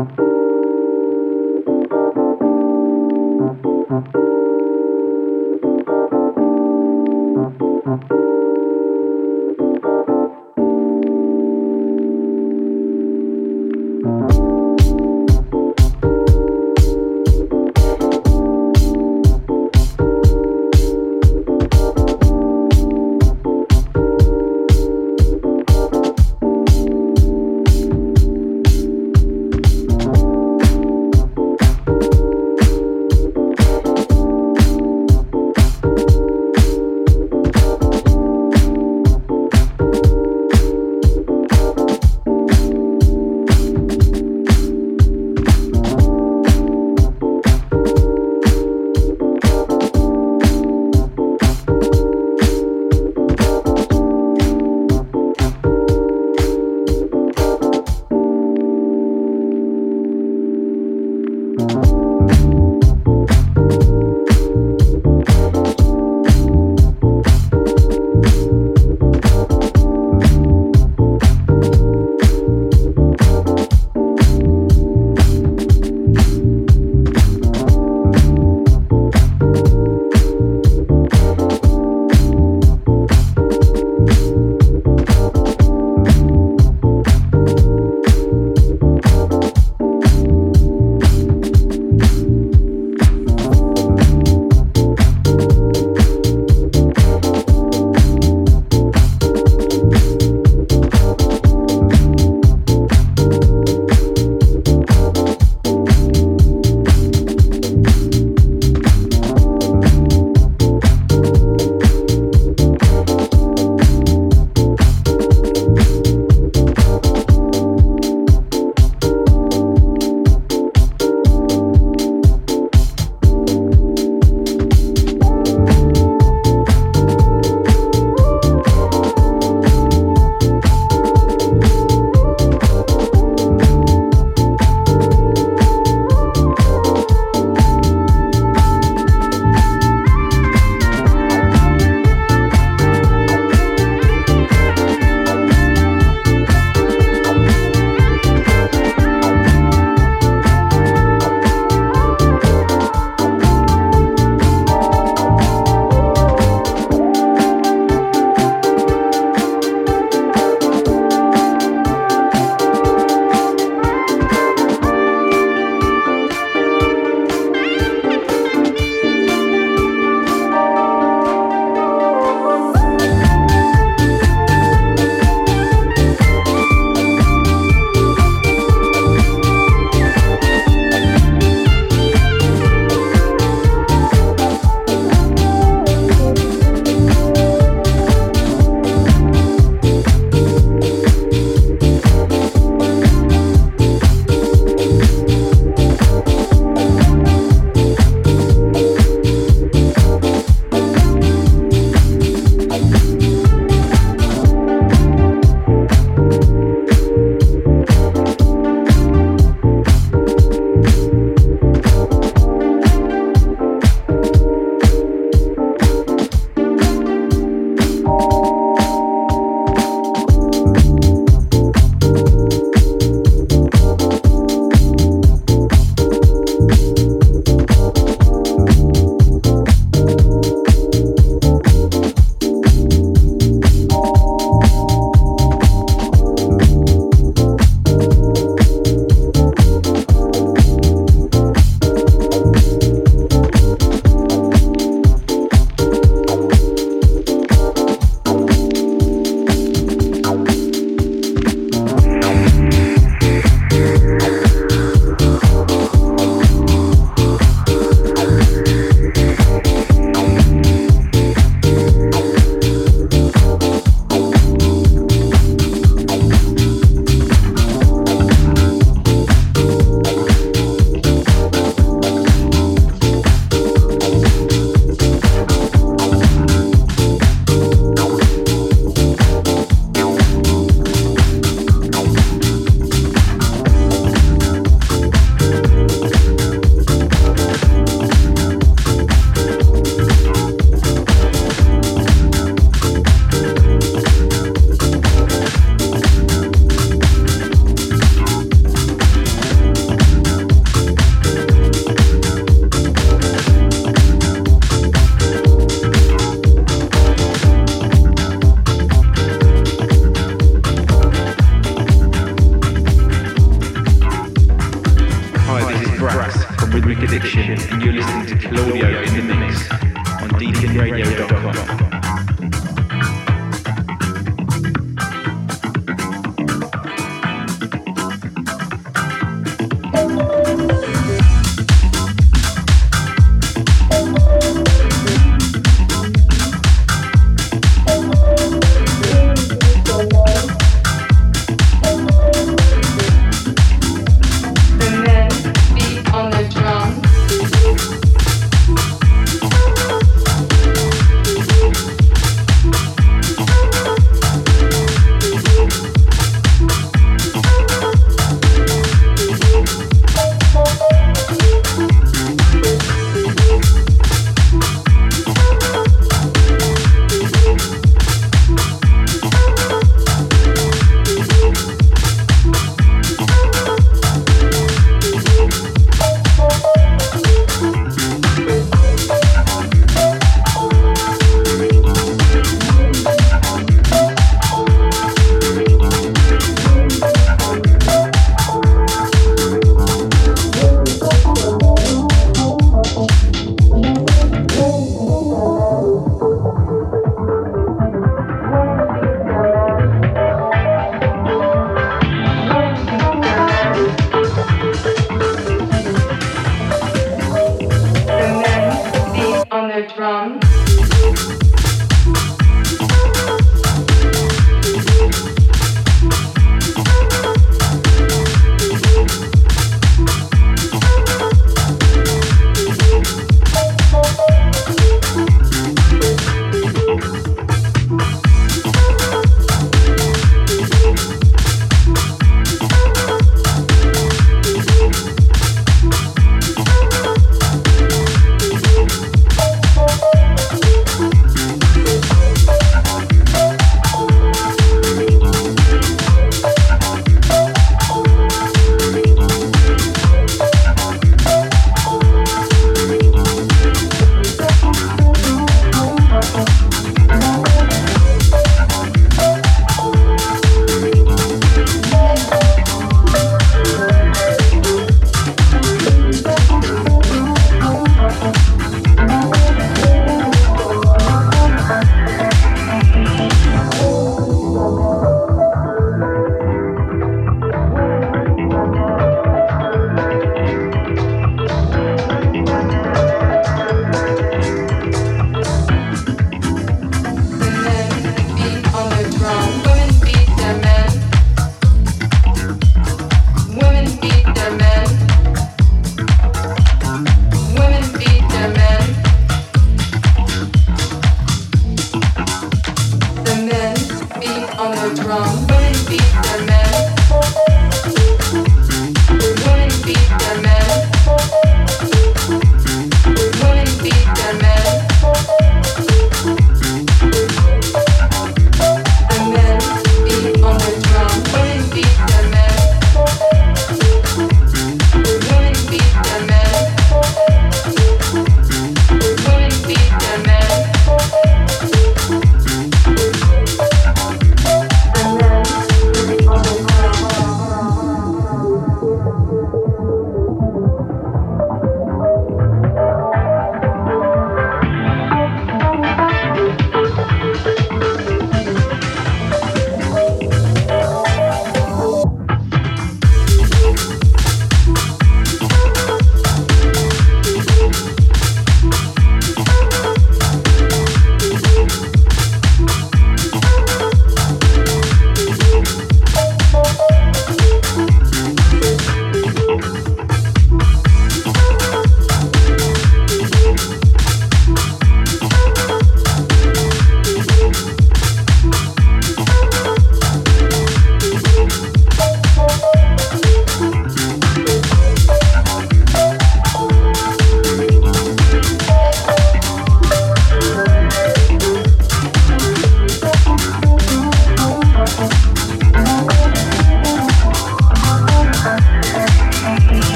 Música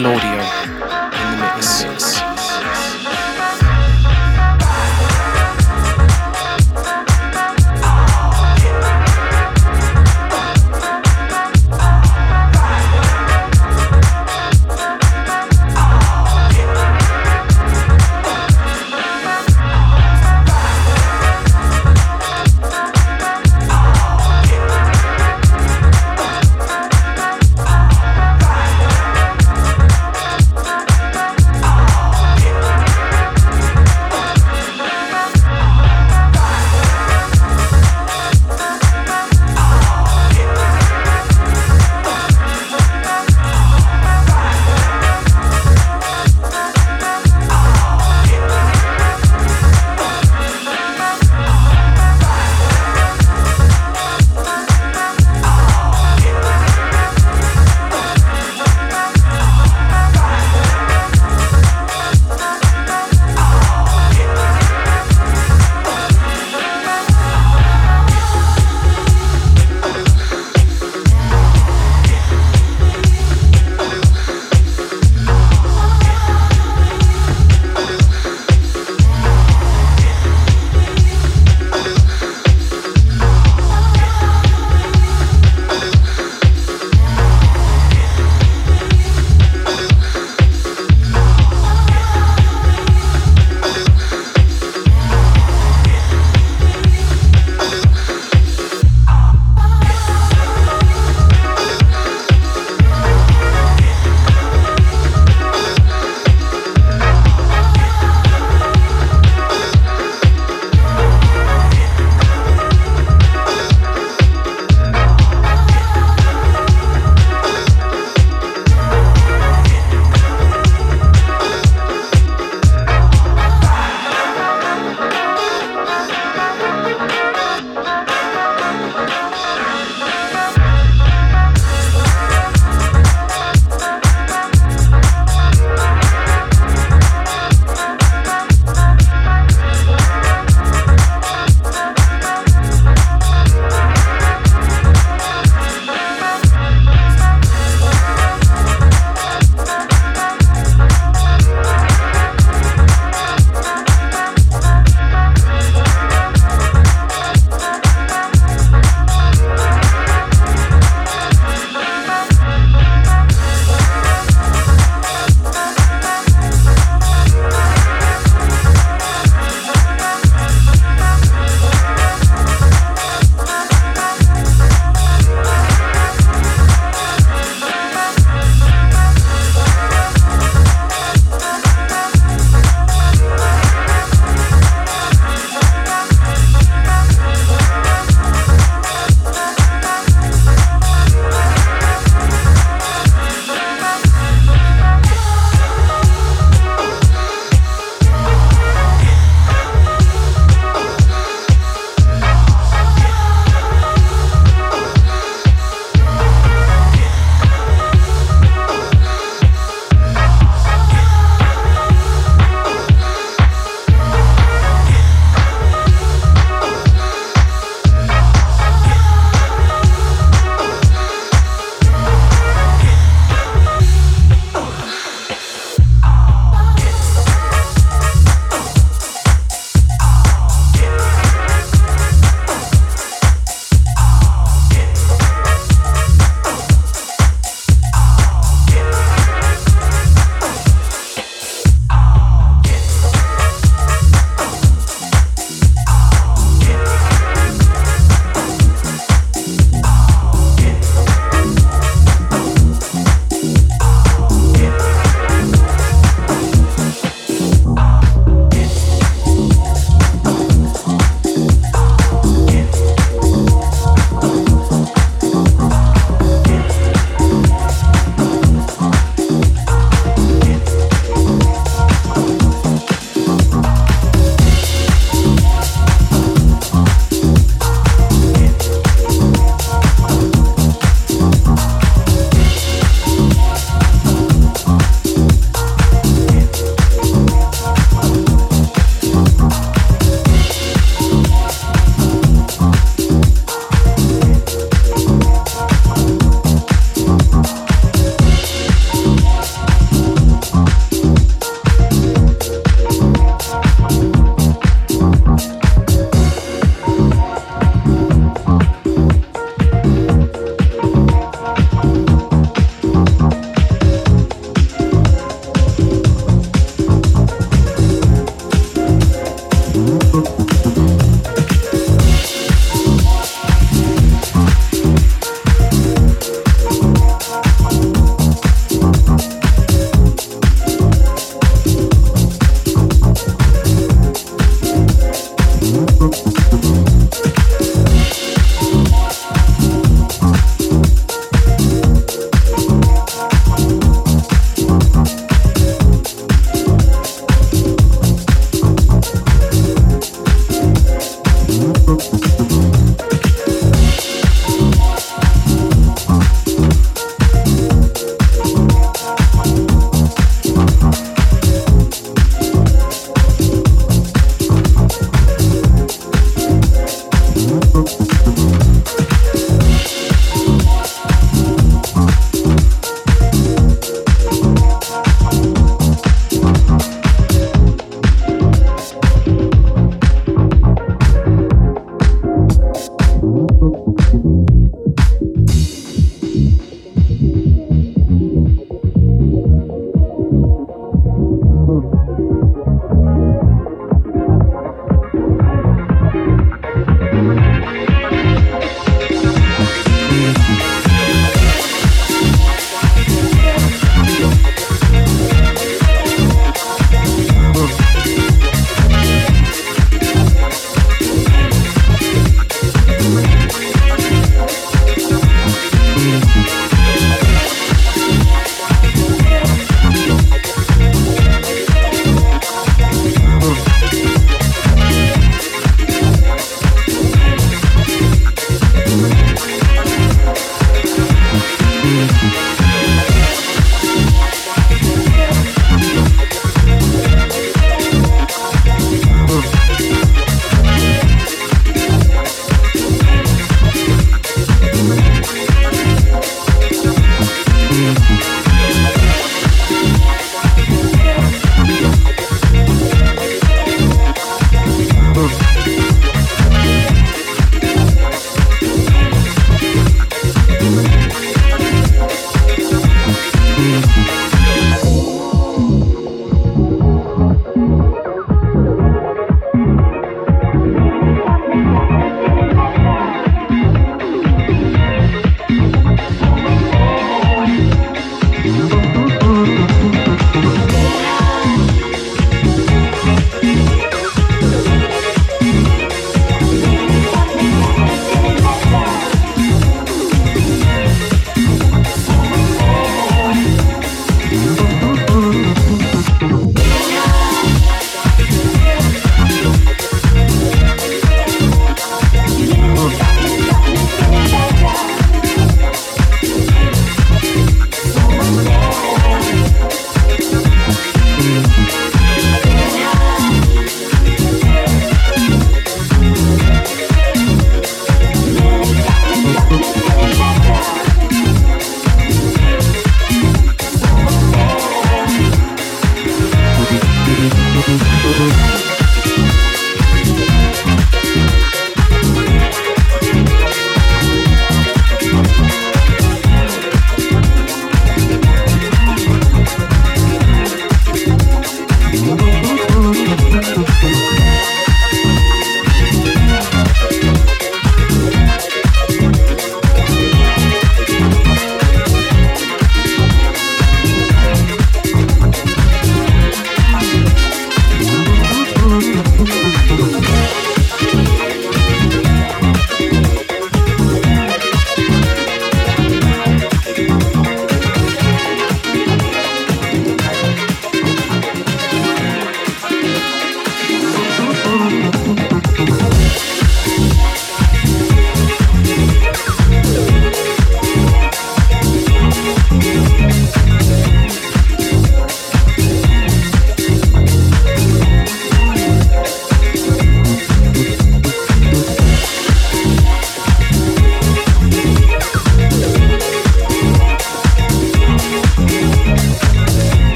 listening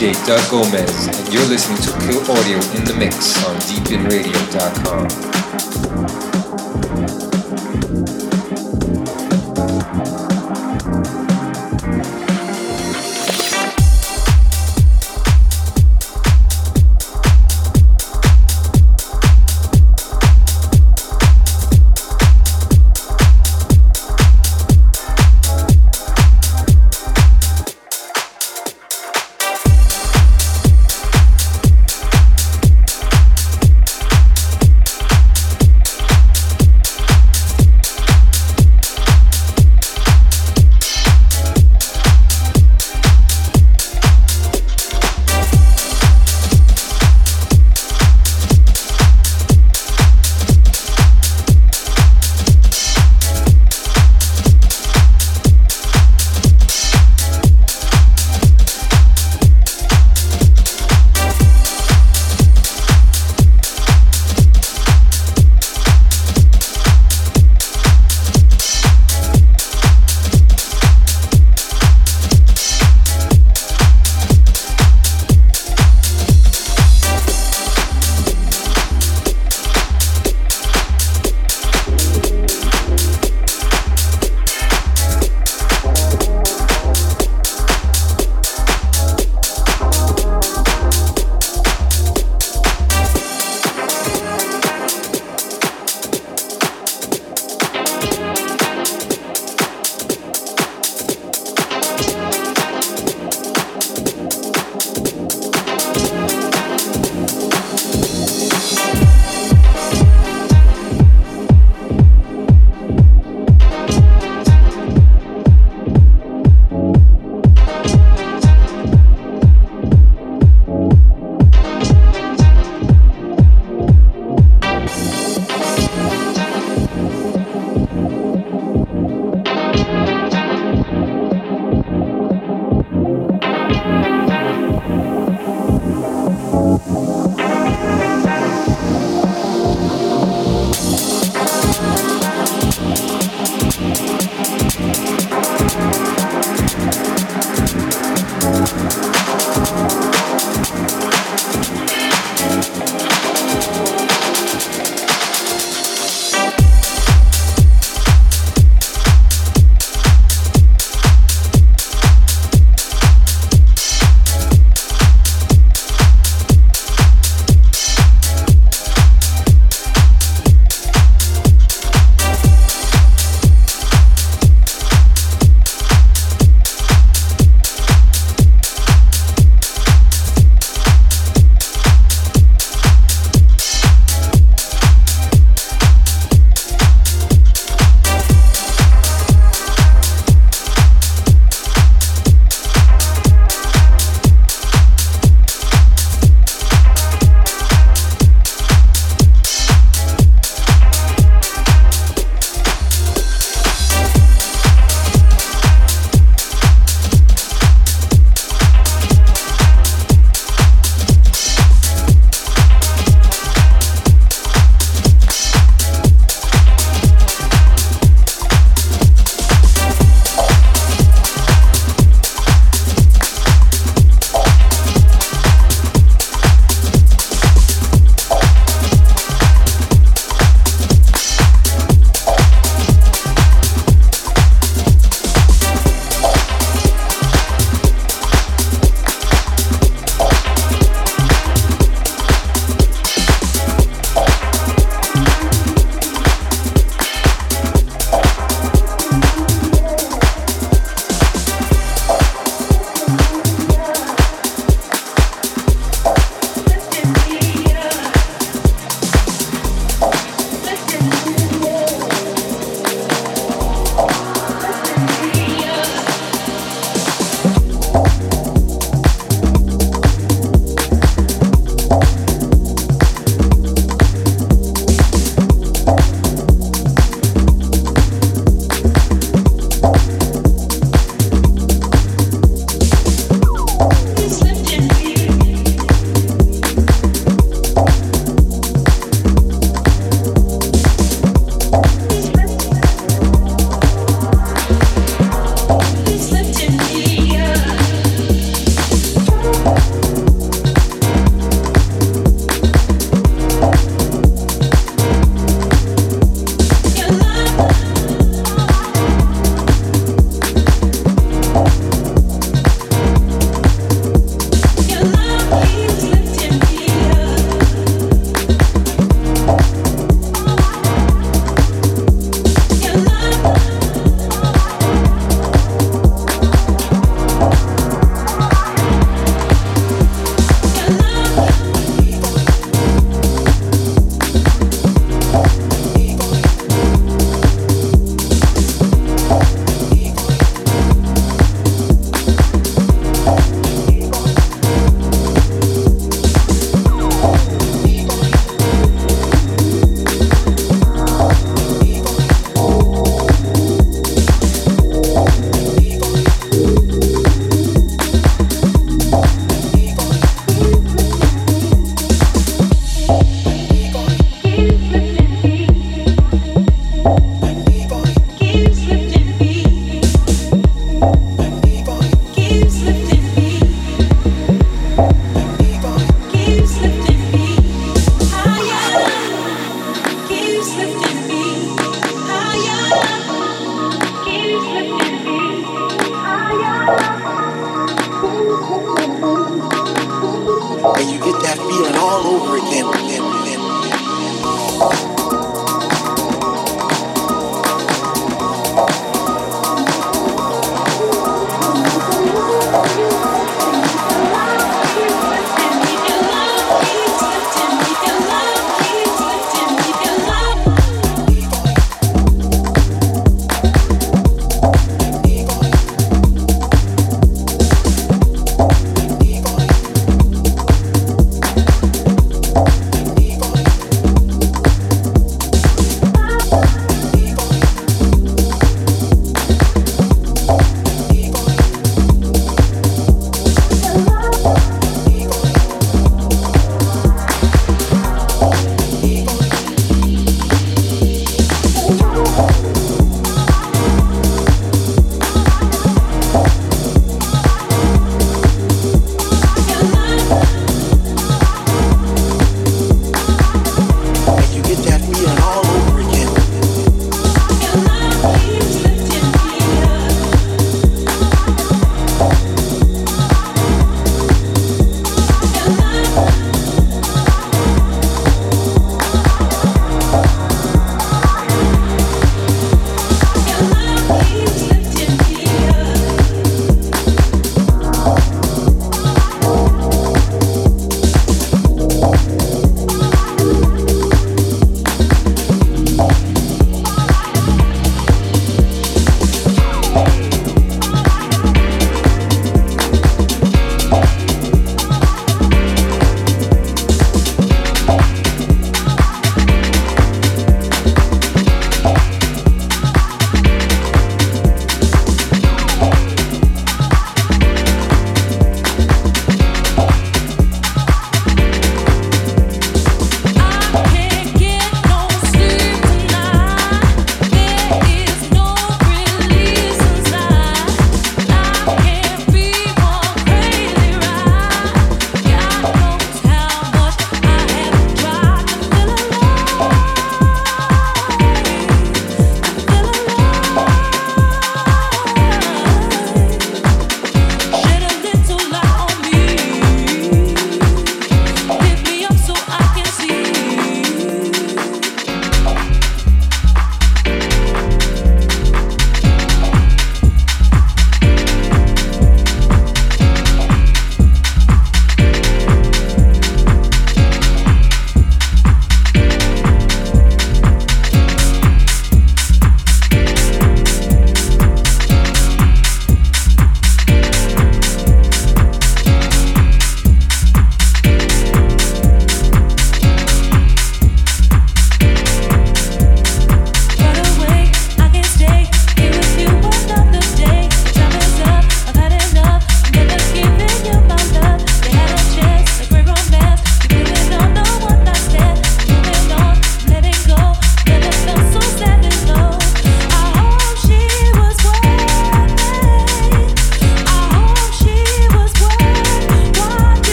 DJ Doug Gomez, and you're listening to Kill Audio in the Mix on deepinradio.com.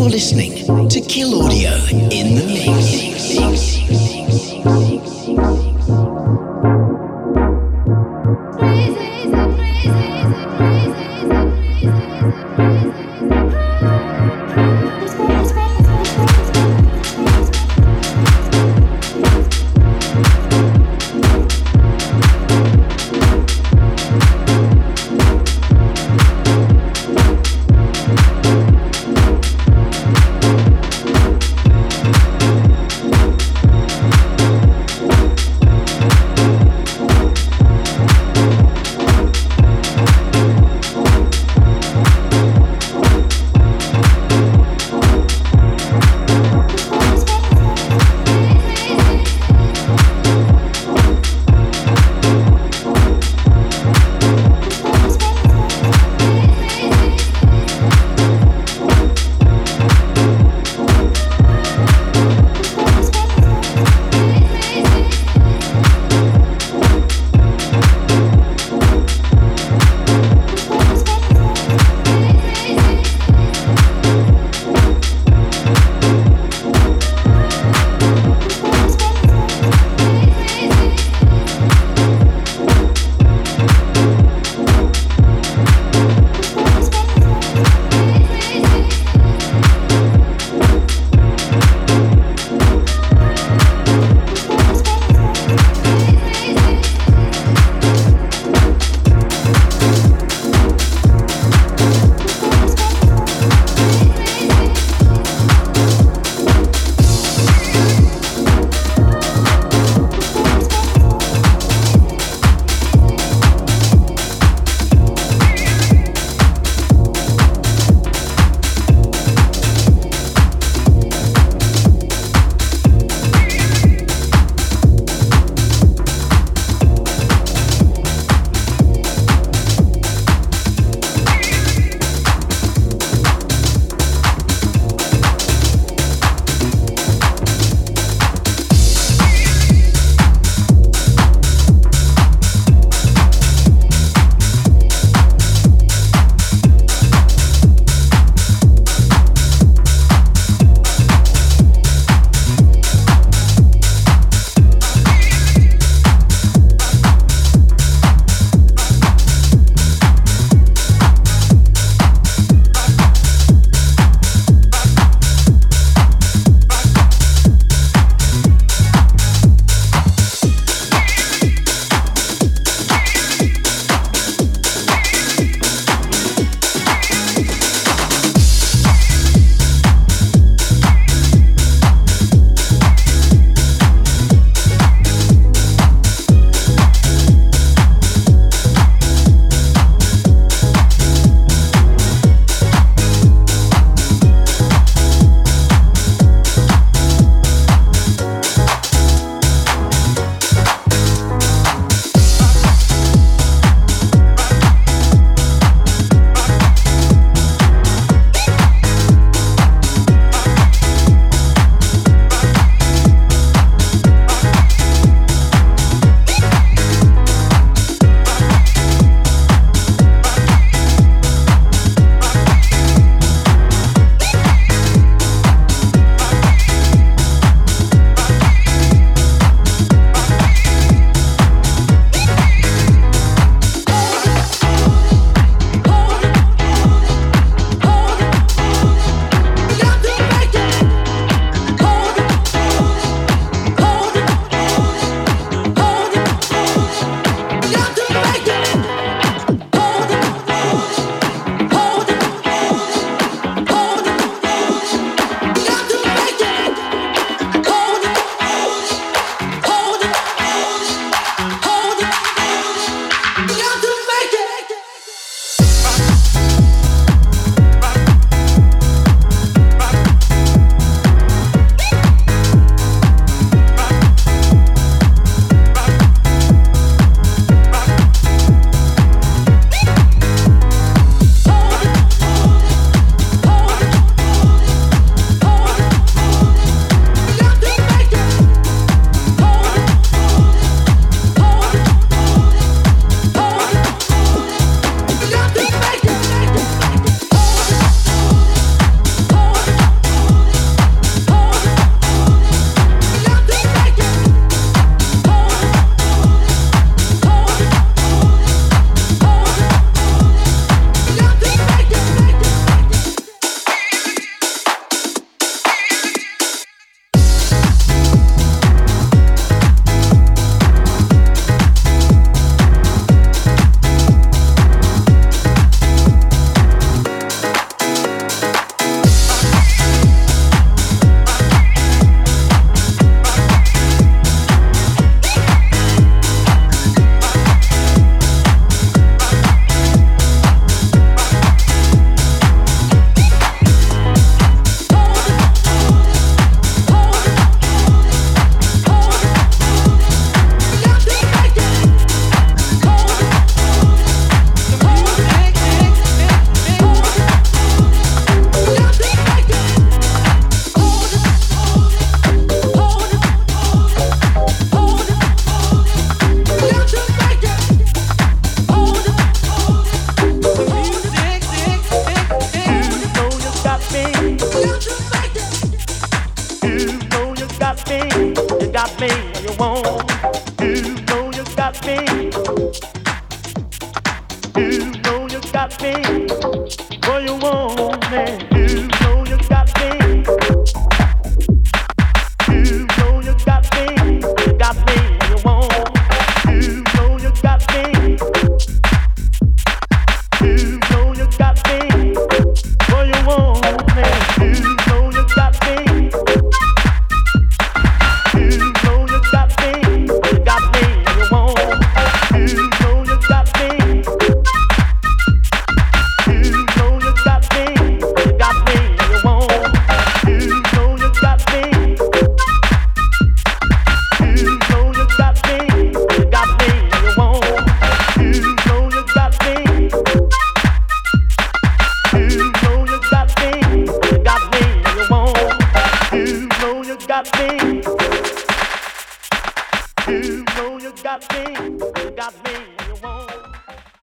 You're listening to Kill Audio in the mix.